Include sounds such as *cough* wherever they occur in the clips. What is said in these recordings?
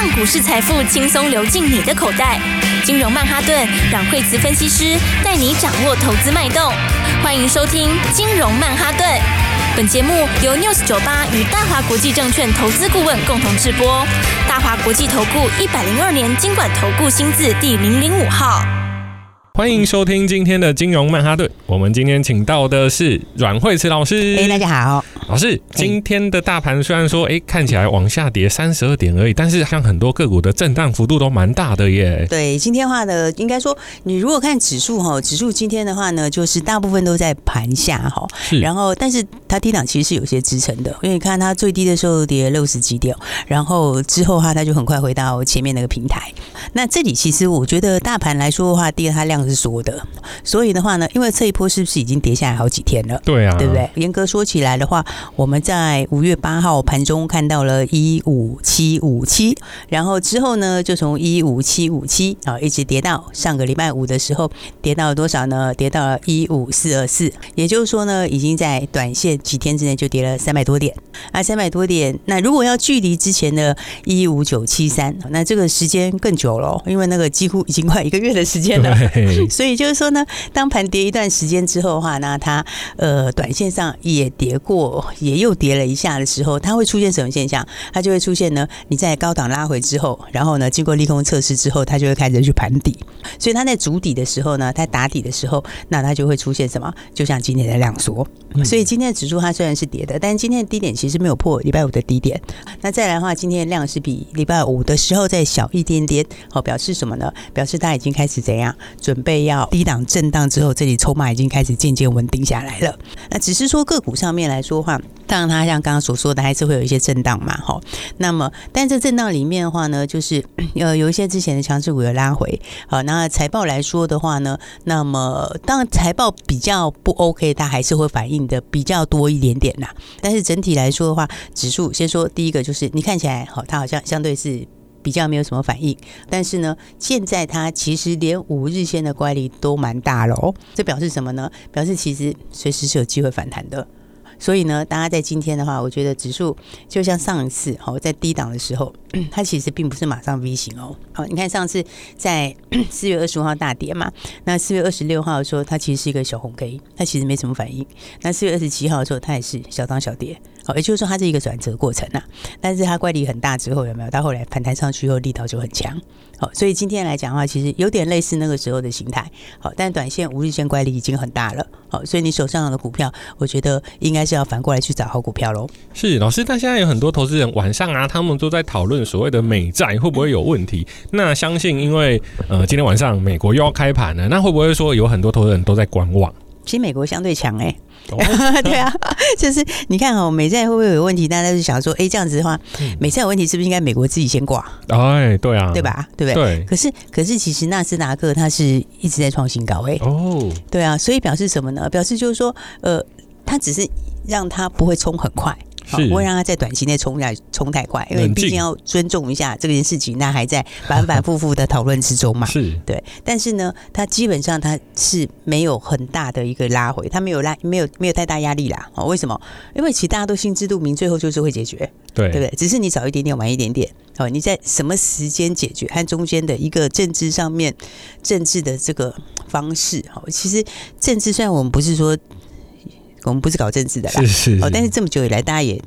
让股市财富轻松流进你的口袋。金融曼哈顿，让惠慈分析师带你掌握投资脉动。欢迎收听金融曼哈顿。本节目由 News 九八与大华国际证券投资顾问共同制播。大华国际投顾一百零二年金管投顾新字第零零五号。欢迎收听今天的金融曼哈顿。我们今天请到的是阮慧慈老师。哎，大家好，老师。今天的大盘虽然说，哎，看起来往下跌三十二点而已，但是像很多个股的震荡幅度都蛮大的耶。对，今天的话呢，应该说，你如果看指数哈，指数今天的话呢，就是大部分都在盘下哈。是。然后，但是它低档其实是有些支撑的，因为你看它最低的时候跌六十几点，然后之后的话，它就很快回到前面那个平台。那这里其实我觉得大盘来说的话，第二它量。是缩的，所以的话呢，因为这一波是不是已经跌下来好几天了？对啊，对不对？严格说起来的话，我们在五月八号盘中看到了一五七五七，然后之后呢，就从一五七五七啊一直跌到上个礼拜五的时候，跌到了多少呢？跌到了一五四二四，也就是说呢，已经在短线几天之内就跌了三百多点啊，三百多点。那如果要距离之前的一五九七三，那这个时间更久了，因为那个几乎已经快一个月的时间了。*laughs* 所以就是说呢，当盘跌一段时间之后的话，那它呃短线上也跌过，也又跌了一下的时候，它会出现什么现象？它就会出现呢，你在高档拉回之后，然后呢经过利空测试之后，它就会开始去盘底。所以它在筑底的时候呢，它打底的时候，那它就会出现什么？就像今天的量缩。所以今天的指数它虽然是跌的，但是今天的低点其实没有破礼拜五的低点。那再来的话，今天的量是比礼拜五的时候再小一点点，好，表示什么呢？表示它已经开始怎样准备。备要低档震荡之后，这里筹码已经开始渐渐稳定下来了。那只是说个股上面来说的话，当然它像刚刚所说的，还是会有一些震荡嘛，哈。那么，但这震荡里面的话呢，就是 *clears throat* 呃有一些之前的强势股有拉回。好，那财报来说的话呢，那么当然财报比较不 OK，它还是会反映的比较多一点点呐。但是整体来说的话，指数先说第一个就是你看起来好，它好像相对是。比较没有什么反应，但是呢，现在它其实连五日线的乖离都蛮大了哦。这表示什么呢？表示其实随时是有机会反弹的。所以呢，大家在今天的话，我觉得指数就像上一次好，在低档的时候，*clears throat* 它其实并不是马上 V 型哦。好，你看上次在 *clears throat* 四月二十五号大跌嘛，那四月二十六号的时候，它其实是一个小红 K，它其实没什么反应。那四月二十七号的时候，它也是小涨小跌。好，也就是说它是一个转折过程呐。但是它乖离很大之后，有没有？到后来反弹上去后，力道就很强。好，所以今天来讲的话，其实有点类似那个时候的形态。好，但短线五日线乖离已经很大了。好，所以你手上的股票，我觉得应该是要反过来去找好股票喽。是老师，但现在有很多投资人晚上啊，他们都在讨论所谓的美债会不会有问题。那相信因为呃今天晚上美国又要开盘了，那会不会说有很多投资人都在观望？其实美国相对强哎、欸。*laughs* 对啊，就是你看哦，美债会不会有问题？大家就想说，哎，这样子的话，美债有问题，是不是应该美国自己先挂？哎，对啊，对吧？对不对？对。可是，可是，其实纳斯达克它是一直在创新高哎。哦。对啊，所以表示什么呢？表示就是说，呃，它只是让它不会冲很快。好，不会让它在短期内冲下冲太快，因为毕竟要尊重一下这件事情，那还在反反复复的讨论之中嘛。*laughs* 是对，但是呢，它基本上它是没有很大的一个拉回，它没有拉，没有没有太大压力啦。哦，为什么？因为其实大家都心知肚明，最后就是会解决，对对不对？只是你早一点点，晚一点点。哦，你在什么时间解决，和中间的一个政治上面政治的这个方式。哦，其实政治虽然我们不是说。我们不是搞政治的啦，是是是哦，但是这么久以来，大家也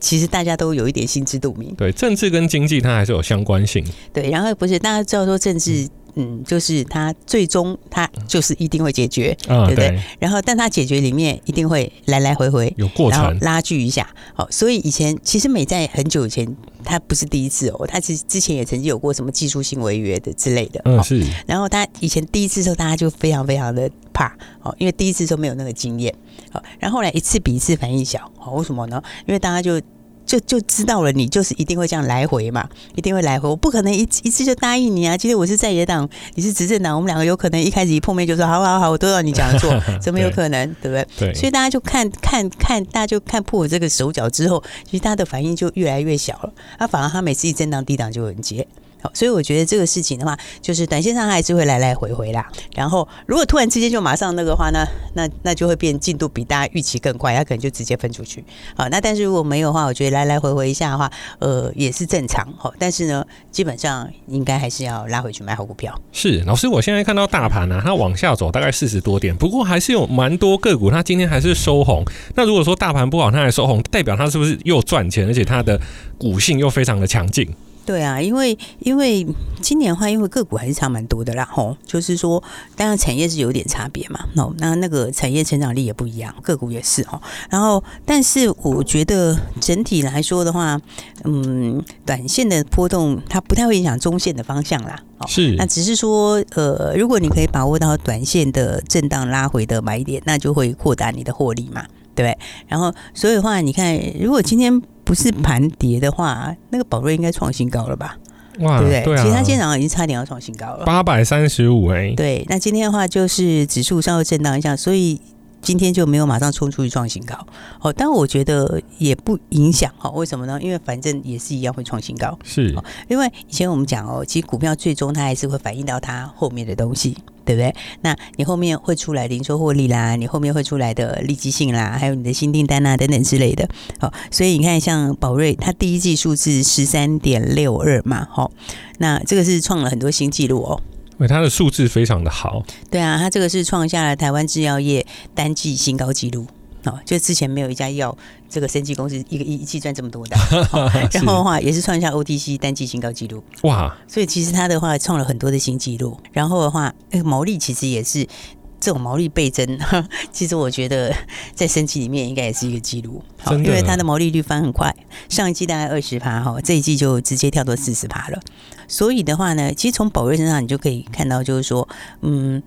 其实大家都有一点心知肚明。对，政治跟经济它还是有相关性。对，然后不是大家知道说政治。嗯嗯，就是它最终它就是一定会解决，嗯、对不对？对，然后，但它解决里面一定会来来回回有过程，然后拉锯一下。好，所以以前其实美在很久以前，它不是第一次哦，它其实之前也曾经有过什么技术性违约的之类的。嗯，是。然后它以前第一次的时候，大家就非常非常的怕，哦，因为第一次都没有那个经验。好，然后后来一次比一次反应小，好，为什么呢？因为大家就。就就知道了，你就是一定会这样来回嘛，一定会来回。我不可能一一次就答应你啊！今天我是在野党，你是执政党，我们两个有可能一开始一碰面就说好好好，我都要你讲错，*laughs* 怎么有可能？对，对不对？对。所以大家就看看看，大家就看破我这个手脚之后，其实他的反应就越来越小了。他反而他每次一震荡低档就很接。好，所以我觉得这个事情的话，就是短线上还是会来来回回啦。然后如果突然之间就马上那个话，呢那那就会变进度比大家预期更快，它可能就直接分出去。好，那但是如果没有的话，我觉得来来回回一下的话，呃，也是正常。好，但是呢，基本上应该还是要拉回去买好股票。是，老师，我现在看到大盘呢、它往下走大概四十多点，不过还是有蛮多个股，它今天还是收红。那如果说大盘不好，它还收红，代表它是不是又赚钱，而且它的股性又非常的强劲？对啊，因为因为今年的话，因为个股还是差蛮多的啦，吼，就是说，当然产业是有点差别嘛，哦，那那个产业成长力也不一样，个股也是哦。然后，但是我觉得整体来说的话，嗯，短线的波动它不太会影响中线的方向啦，哦，是，那只是说，呃，如果你可以把握到短线的震荡拉回的买点，那就会扩大你的获利嘛，对不对？然后，所以的话，你看，如果今天。不是盘跌的话，那个宝瑞应该创新高了吧？哇，对不对？对啊，其实它今天早上已经差点要创新高了，八百三十五哎。对，那今天的话就是指数稍微震荡一下，所以。今天就没有马上冲出去创新高，哦，但我觉得也不影响，哈，为什么呢？因为反正也是一样会创新高，是。因为以前我们讲哦，其实股票最终它还是会反映到它后面的东西，对不对？那你后面会出来零收获利啦，你后面会出来的利基性啦，还有你的新订单啊等等之类的，好，所以你看像宝瑞，它第一季数字十三点六二嘛，好，那这个是创了很多新纪录哦。因为它的数字非常的好，对啊，它这个是创下了台湾制药业单季新高纪录。哦，就之前没有一家药这个生技公司一个一一季赚这么多的，*laughs* 哦、然后的话也是创下 OTC 单季新高纪录，哇，所以其实它的话创了很多的新纪录，然后的话，那个毛利其实也是。这种毛利倍增，*laughs* 其实我觉得在生技里面应该也是一个记录，好，因为它的毛利率翻很快，上一季大概二十趴哈，这一季就直接跳到四十趴了。所以的话呢，其实从宝瑞身上你就可以看到，就是说，嗯，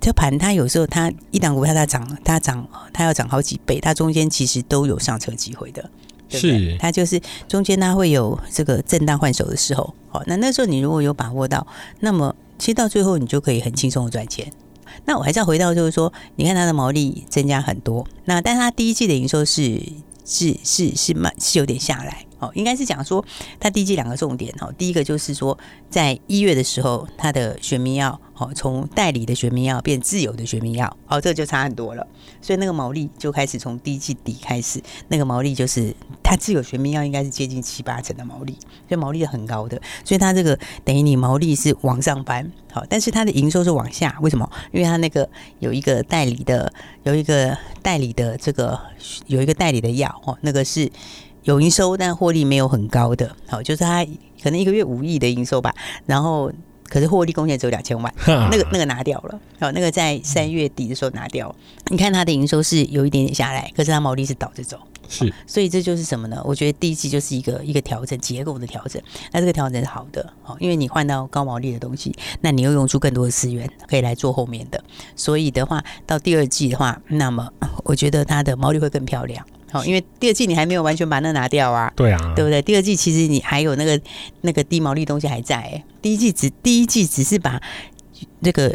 这盘它有时候它一档股票它涨，它涨，它要涨好几倍，它中间其实都有上车机会的，对不对？是，它就是中间它会有这个震荡换手的时候，好，那那时候你如果有把握到，那么其实到最后你就可以很轻松的赚钱。那我还是要回到，就是说，你看它的毛利增加很多，那但它第一季的营收是是是是慢，是有点下来。哦，应该是讲说，它第一季两个重点哦，第一个就是说，在一月的时候，它的学名药哦，从代理的学名药变自有的学名药，哦，这个就差很多了，所以那个毛利就开始从第一季底开始，那个毛利就是它自有学名药应该是接近七八成的毛利，所以毛利是很高的，所以它这个等于你毛利是往上翻，好，但是它的营收是往下，为什么？因为它那个有一个代理的，有一个代理的这个有一个代理的药哦，那个是。有营收，但获利没有很高的，好，就是它可能一个月五亿的营收吧，然后可是获利贡献只有两千万，*laughs* 那个那个拿掉了，好，那个在三月底的时候拿掉。你看它的营收是有一点点下来，可是它毛利是倒着走，是，所以这就是什么呢？我觉得第一季就是一个一个调整结构的调整，那这个调整是好的，好，因为你换到高毛利的东西，那你又用出更多的资源可以来做后面的，所以的话到第二季的话，那么我觉得它的毛利会更漂亮。哦，因为第二季你还没有完全把那拿掉啊，对啊，对不对？第二季其实你还有那个那个低毛利东西还在，欸，第一季只第一季只是把这个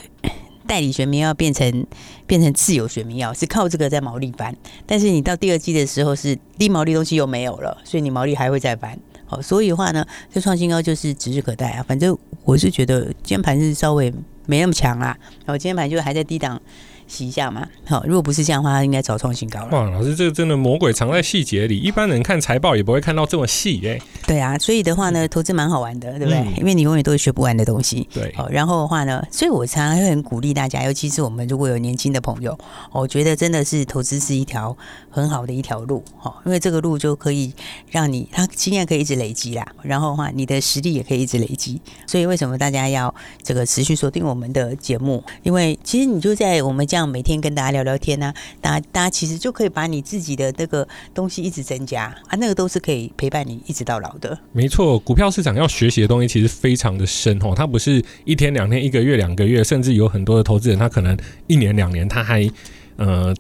代理学名药变成变成自有学名药，是靠这个在毛利翻。但是你到第二季的时候是低毛利东西又没有了，所以你毛利还会再翻。好，所以的话呢，这创新高就是指日可待啊。反正我是觉得今天盘是稍微没那么强啦，然后今天盘就还在低档。洗一下嘛，好，如果不是这样的话，应该早创新高了。哇，老师，这个真的魔鬼藏在细节里，一般人看财报也不会看到这么细哎、欸。对啊，所以的话呢，投资蛮好玩的，对不对？嗯、因为你永远都是学不完的东西。对，好，然后的话呢，所以我常常会很鼓励大家，尤其是我们如果有年轻的朋友，我觉得真的是投资是一条很好的一条路，哈，因为这个路就可以让你，他经验可以一直累积啦，然后的话，你的实力也可以一直累积。所以为什么大家要这个持续锁定我们的节目？因为其实你就在我们这样每天跟大家聊。聊天呢、啊，大家大家其实就可以把你自己的这个东西一直增加啊，那个都是可以陪伴你一直到老的。没错，股票市场要学习的东西其实非常的深哦，它不是一天两天、一个月两个月，甚至有很多的投资人他可能一年两年他还呃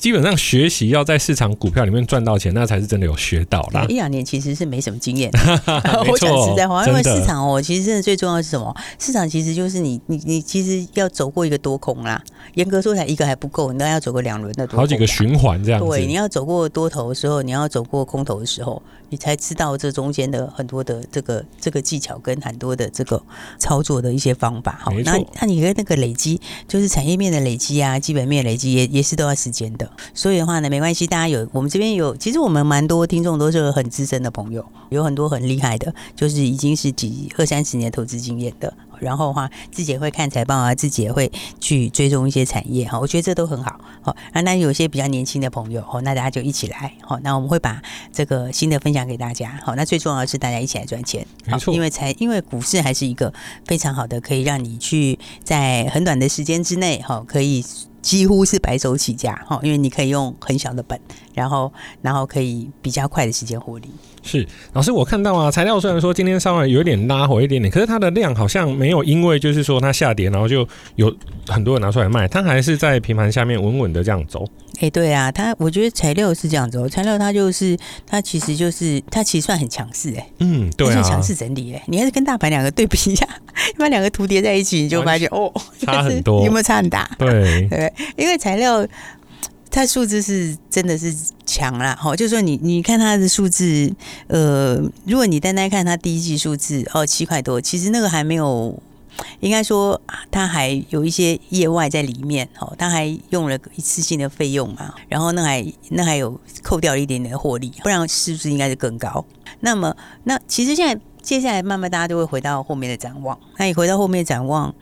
基本上学习要在市场股票里面赚到钱，那才是真的有学到啦。一两年其实是没什么经验，*laughs* *laughs* 我讲实在话，因为市场哦，其实真的最重要的是什么？市场其实就是你你你其实要走过一个多空啦。严格说起来，一个还不够，你都要走过两轮的多，好几个循环这样子。对，你要走过多头的时候，你要走过空头的时候，你才知道这中间的很多的这个这个技巧跟很多的这个操作的一些方法。好，那那你的那个累积，就是产业面的累积啊，基本面累积也也是都要时间的。所以的话呢，没关系，大家有我们这边有，其实我们蛮多听众都是很资深的朋友，有很多很厉害的，就是已经是几二三十年投资经验的。然后的话，自己也会看财报啊，自己也会去追踪一些产业哈，我觉得这都很好。好，那有些比较年轻的朋友哦，那大家就一起来。好，那我们会把这个新的分享给大家。好，那最重要的是大家一起来赚钱。没错，因为财，因为股市还是一个非常好的，可以让你去在很短的时间之内，哈，可以。几乎是白手起家哈，因为你可以用很小的本，然后然后可以比较快的时间获利。是老师，我看到啊，材料虽然说今天稍微有点拉回一点点，可是它的量好像没有因为就是说它下跌，然后就有很多人拿出来卖，它还是在平盘下面稳稳的这样走。哎、欸，对啊，它我觉得材料是这样子哦，材料它就是它其实就是它其实算很强势哎，嗯，对啊，强势整理哎，你还是跟大盘两个对比一下，*laughs* 把两个图叠在一起，你就发现哦，*laughs* 差很多，有没有差很大？对 *laughs* 对，因为材料它数字是真的是强啦，哈，就说你你看它的数字，呃，如果你单单看它第一季数字哦七块多，其实那个还没有。应该说，他还有一些业外在里面哦，他还用了一次性的费用嘛，然后那还那还有扣掉了一点点的获利，不然是不是应该是更高？那么，那其实现在接下来慢慢大家都会回到后面的展望，那你回到后面展望，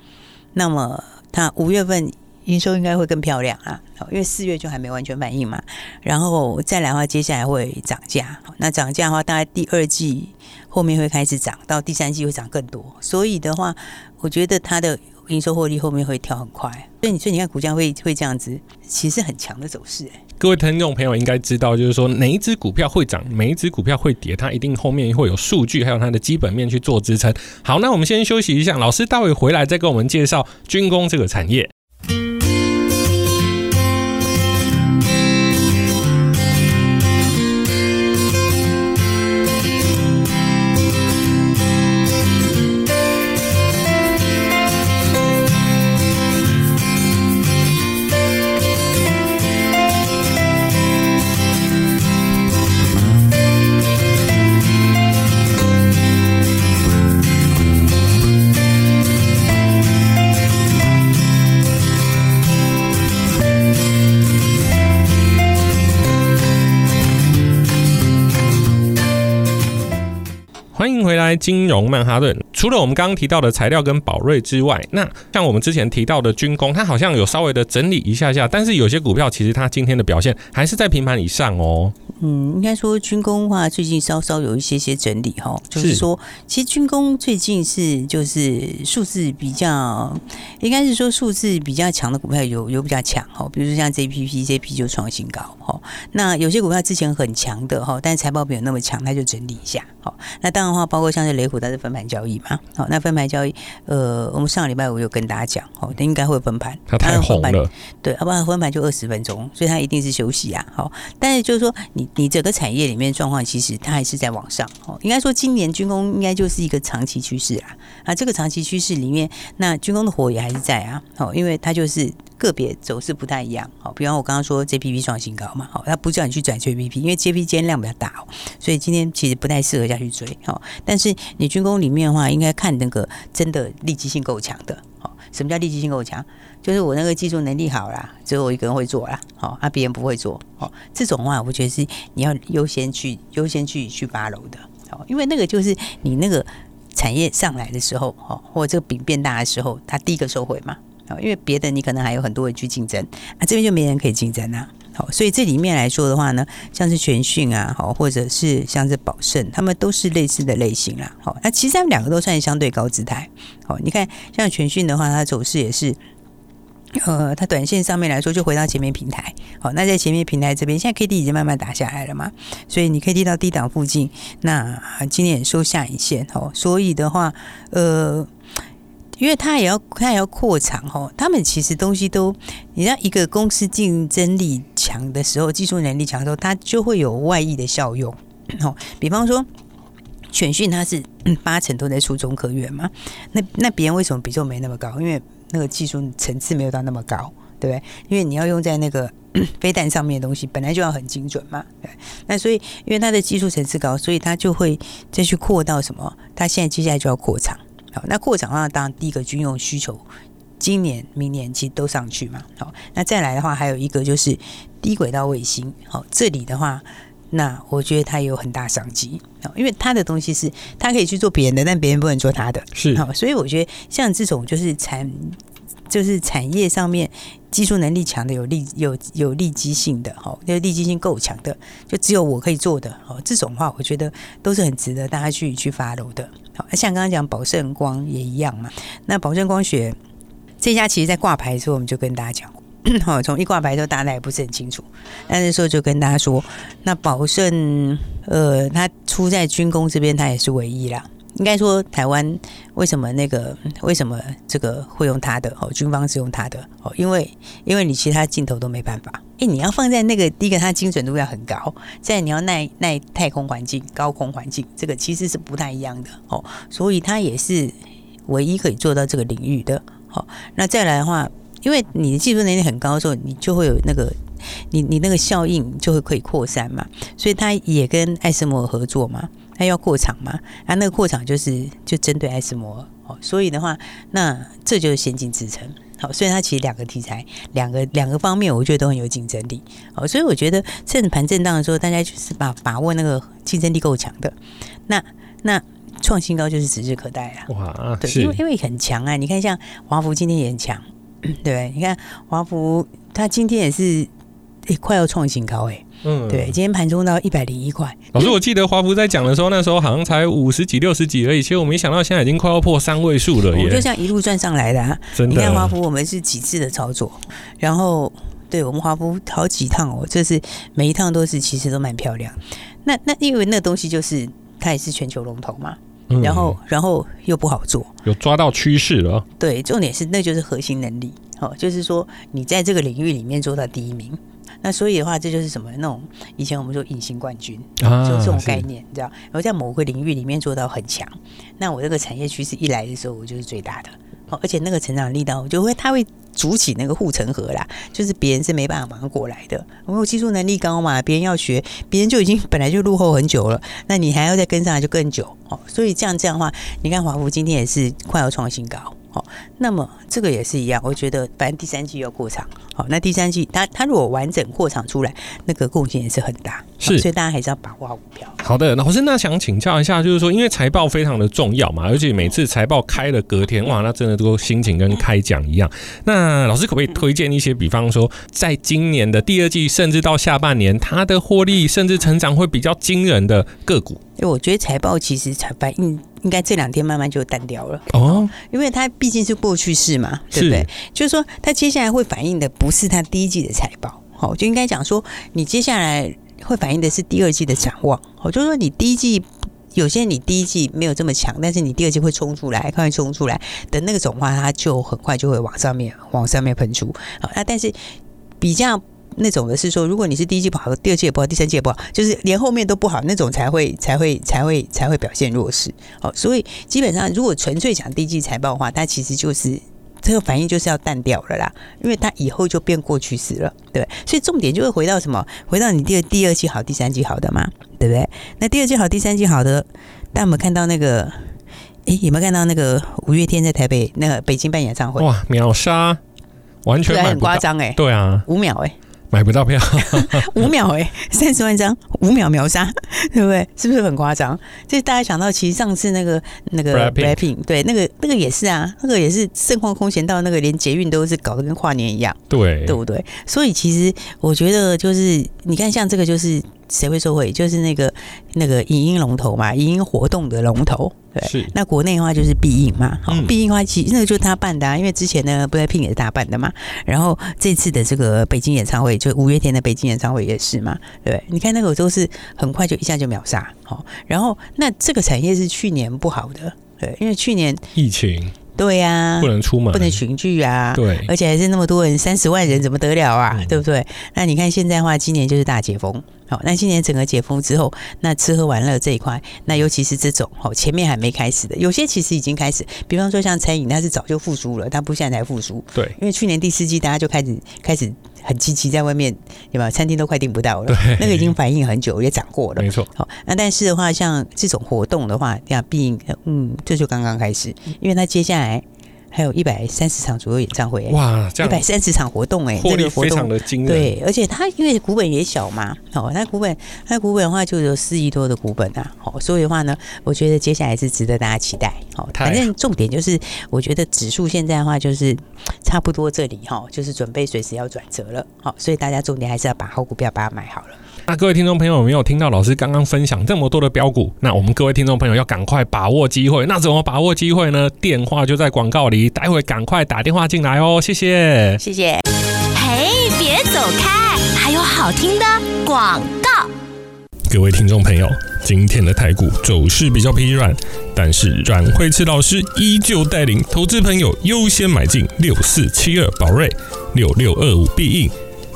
那么他五月份营收应该会更漂亮啊，因为四月就还没完全反应嘛，然后再来的话，接下来会涨价，那涨价的话，大概第二季后面会开始涨，到第三季会涨更多，所以的话。我觉得它的营收获利后面会跳很快，所以你所以你看股价会会这样子，其实很强的走势。各位听众朋友应该知道，就是说哪一只股票会涨，哪一只股票会跌，它一定后面会有数据，还有它的基本面去做支撑。好，那我们先休息一下，老师待会回来再跟我们介绍军工这个产业。在金融曼哈顿，除了我们刚刚提到的材料跟宝瑞之外，那像我们之前提到的军工，它好像有稍微的整理一下下，但是有些股票其实它今天的表现还是在平盘以上哦。嗯，应该说军工的话，最近稍稍有一些些整理哈，就是说，其实军工最近是就是数字比较，应该是说数字比较强的股票有有比较强哈，比如说像 JPP，JP 就创新高哈。那有些股票之前很强的哈，但是财报没有那么强，它就整理一下。好，那当然的话，包括像是雷虎，它是分盘交易嘛。好，那分盘交易，呃，我们上个礼拜五有跟大家讲，哦，它应该会分盘。它太红了。对，要不然分盘就二十分钟，所以它一定是休息啊。好，但是就是说，你你整个产业里面状况，其实它还是在往上。哦，应该说今年军工应该就是一个长期趋势啦。啊，这个长期趋势里面，那军工的火也还是在啊。好，因为它就是。个别走势不太一样，好，比方我刚刚说 JPP 创新高嘛，好，他不叫你去转 JPP，因为 JPP 今天量比较大哦，所以今天其实不太适合下去追，好，但是你军工里面的话，应该看那个真的利基性够强的，好，什么叫利基性够强？就是我那个技术能力好啦，只有我一个人会做啦，好，啊，别人不会做，好，这种话我觉得是你要优先去优先去去八楼的，好，因为那个就是你那个产业上来的时候，好，或者这个饼变大的时候，它第一个收回嘛。因为别的你可能还有很多人去竞争啊，这边就没人可以竞争呐。好，所以这里面来说的话呢，像是全讯啊，好，或者是像是宝盛，他们都是类似的类型啦。好，那其实他们两个都算相对高姿态。好，你看像全讯的话，它走势也是，呃，它短线上面来说就回到前面平台。好，那在前面平台这边，现在 K D 已经慢慢打下来了嘛，所以你可以 K D 到低档附近，那今天也收下影线。好，所以的话，呃。因为他也要，他也要扩厂吼。他们其实东西都，你让，一个公司竞争力强的时候，技术能力强的时候，它就会有外溢的效用。*clears throat* 哦，比方说，选训它是八成都在出中科院嘛，那那别人为什么比重没那么高？因为那个技术层次没有到那么高，对不对？因为你要用在那个 *clears throat* 飞弹上面的东西，本来就要很精准嘛。对，那所以因为它的技术层次高，所以它就会再去扩到什么？它现在接下来就要扩厂。好，那扩厂的话，当然第一个军用需求，今年、明年其实都上去嘛。好，那再来的话，还有一个就是低轨道卫星。好，这里的话。那我觉得它有很大商机，因为它的东西是它可以去做别人的，但别人不能做它的，是好，所以我觉得像这种就是产就是产业上面技术能力强的，有利有有利基性的，哈，就利基性够强的，就只有我可以做的，哦，这种话我觉得都是很值得大家去去 follow 的。好，像刚刚讲宝盛光也一样嘛，那宝盛光学这家其实在挂牌的时候我们就跟大家讲过。好，*coughs* 从一挂牌都大家也不是很清楚，那那时候就跟大家说，那宝盛，呃，他出在军工这边，他也是唯一啦。应该说，台湾为什么那个为什么这个会用它的？哦，军方是用它的哦，因为因为你其他镜头都没办法。哎，你要放在那个第一个，它精准度要很高；再你要耐耐太空环境、高空环境，这个其实是不太一样的哦。所以它也是唯一可以做到这个领域的。好，那再来的话。因为你的技术能力很高的时候，你就会有那个，你你那个效应就会可以扩散嘛，所以他也跟艾斯摩合作嘛，他要扩厂嘛，啊，那个扩厂就是就针对艾斯摩尔，哦，所以的话，那这就是先进制程，好，所以它其实两个题材，两个两个方面，我觉得都很有竞争力，好，所以我觉得趁盘震荡的时候，大家就是把把握那个竞争力够强的，那那创新高就是指日可待啊，哇，对，因为因为很强啊，你看像华孚今天也很强。*clears throat* 对，你看华孚，它今天也是诶、欸，快要创新高诶。嗯，对，今天盘中到一百零一块。老师，我记得华福在讲的时候，那时候好像才五十几、六十几而已。其实我没想到现在已经快要破三位数了耶！我就这样一路赚上来的啊。真的，你看华福，我们是几次的操作，然后对我们华福好几趟哦，这是每一趟都是其实都蛮漂亮。那那因为那东西就是它也是全球龙头嘛。然后，然后又不好做，有抓到趋势了。对，重点是那就是核心能力，哦，就是说你在这个领域里面做到第一名。那所以的话，这就是什么那种以前我们说隐形冠军，啊、就这种概念，你知道？然后在某个领域里面做到很强，那我这个产业趋势一来的时候，我就是最大的。哦，而且那个成长力道我就会，它会。筑起那个护城河啦，就是别人是没办法马上过来的。我有技术能力高嘛，别人要学，别人就已经本来就落后很久了，那你还要再跟上来就更久哦。所以这样这样的话，你看华孚今天也是快要创新高哦。那么这个也是一样，我觉得反正第三季要过场，好，那第三季它它如果完整过场出来，那个贡献也是很大。是，所以大家还是要把握好股票。好的，老师，那想请教一下，就是说，因为财报非常的重要嘛，而且每次财报开了隔天，哇，那真的都心情跟开奖一样。那老师可不可以推荐一些，比方说，在今年的第二季，甚至到下半年，它的获利甚至成长会比较惊人的个股？因为我觉得财报其实才反应应该这两天慢慢就淡掉了。哦，因为它毕竟是过去式嘛，对不对？就是说，它接下来会反映的不是它第一季的财报，好，就应该讲说，你接下来。会反映的是第二季的展望，哦，就是说你第一季有些你第一季没有这么强，但是你第二季会冲出来，快冲出来的那个种话，它就很快就会往上面往上面喷出，好，那但是比较那种的是说，如果你是第一季不好，第二季也不好，第三季也不好，就是连后面都不好那种才会才会才会才会表现弱势，好，所以基本上如果纯粹讲第一季财报的话，它其实就是。这个反应就是要淡掉了啦，因为它以后就变过去式了，对，所以重点就会回到什么？回到你第二第二季好，第三季好的嘛，对不对？那第二季好，第三季好的，大家有没有看到那个？诶，有没有看到那个五月天在台北那个北京办演唱会？哇，秒杀，完全很夸张诶，对啊，五秒诶。买不到票，*laughs* 五秒哎、欸，三十万张，五秒秒杀，对不对？是不是很夸张？这大家想到，其实上次那个那个 BLACKPINK，对，那个那个也是啊，那个也是盛况空前到那个连捷运都是搞得跟跨年一样，对，对不对？所以其实我觉得就是你看，像这个就是。谁会受惠？就是那个那个影音龙头嘛，影音活动的龙头。对，是。那国内的话就是必应嘛，好、嗯，必应的话其实那个就是他办的啊，因为之前呢，BLACKPINK 也是他办的嘛。然后这次的这个北京演唱会，就五月天的北京演唱会也是嘛，对。你看那个都是很快就一下就秒杀，好。然后那这个产业是去年不好的，对，因为去年疫情。对呀、啊，不能出门，不能群聚啊，对，而且还是那么多人，三十万人怎么得了啊？嗯、对不对？那你看现在的话，今年就是大解封，好，那今年整个解封之后，那吃喝玩乐这一块，那尤其是这种，好，前面还没开始的，有些其实已经开始，比方说像餐饮，它是早就复苏了，它不现在才复苏，对，因为去年第四季大家就开始开始很积极在外面，对吧？餐厅都快订不到了，那个已经反应很久，也涨过了，没错。好，那但是的话，像这种活动的话，要毕竟，嗯，这就刚刚开始，因为它接下来。还有一百三十场左右演唱会，哇，一百三十场活动哎，获利非常的惊人。对，而且它因为股本也小嘛，哦，那股本它股本的话就有四亿多的股本啊，好，所以的话呢，我觉得接下来是值得大家期待。好，反正重点就是，我觉得指数现在的话就是差不多这里哈，就是准备随时要转折了，好，所以大家重点还是要把好股票把它买好了。那各位听众朋友有没有听到老师刚刚分享这么多的标股？那我们各位听众朋友要赶快把握机会。那怎么把握机会呢？电话就在广告里，待会赶快打电话进来哦。谢谢，谢谢。嘿，别走开，还有好听的广告。各位听众朋友，今天的台股走势比较疲软，但是阮慧慈老师依旧带领投资朋友优先买进六四七二宝瑞、六六二五必应。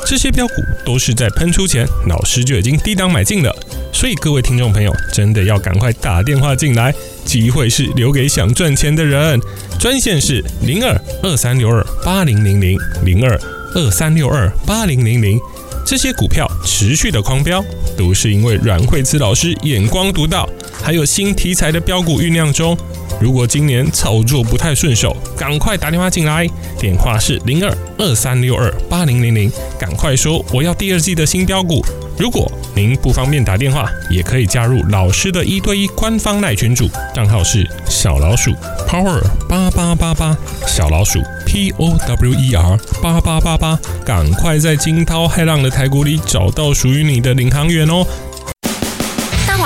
这些标股都是在喷出前，老师就已经低档买进了，所以各位听众朋友真的要赶快打电话进来，机会是留给想赚钱的人。专线是零二二三六二八零零零零二二三六二八零零零。这些股票持续的狂飙，都是因为阮慧慈老师眼光独到，还有新题材的标股酝酿中。如果今年操作不太顺手，赶快打电话进来，电话是零二二三六二八零零零，赶快说我要第二季的新标股。如果您不方便打电话，也可以加入老师的一对一官方赖群组，账号是小老鼠 Power 八八八八，小老鼠 P O W E R 八八八八，赶快在惊涛骇浪的台股里找到属于你的领航员哦。